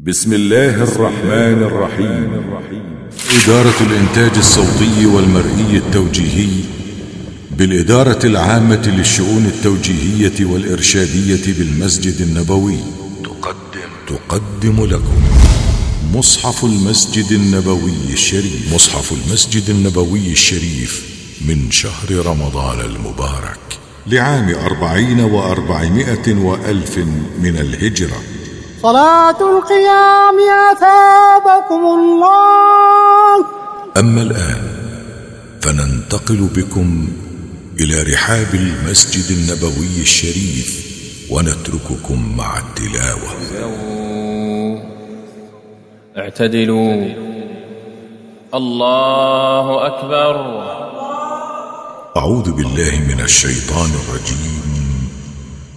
بسم الله الرحمن الرحيم. إدارة الإنتاج الصوتي والمرئي التوجيهي بالإدارة العامة للشؤون التوجيهية والإرشادية بالمسجد النبوي. تقدم. تقدم لكم مصحف المسجد النبوي الشريف. مصحف المسجد النبوي الشريف من شهر رمضان المبارك. لعام أربعين وأربعمائة وألف من الهجرة. صلاة القيام أثابكم الله. أما الآن فننتقل بكم إلى رحاب المسجد النبوي الشريف ونترككم مع التلاوة. اعتدلوا. الله أكبر. أعوذ بالله من الشيطان الرجيم.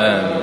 Amin.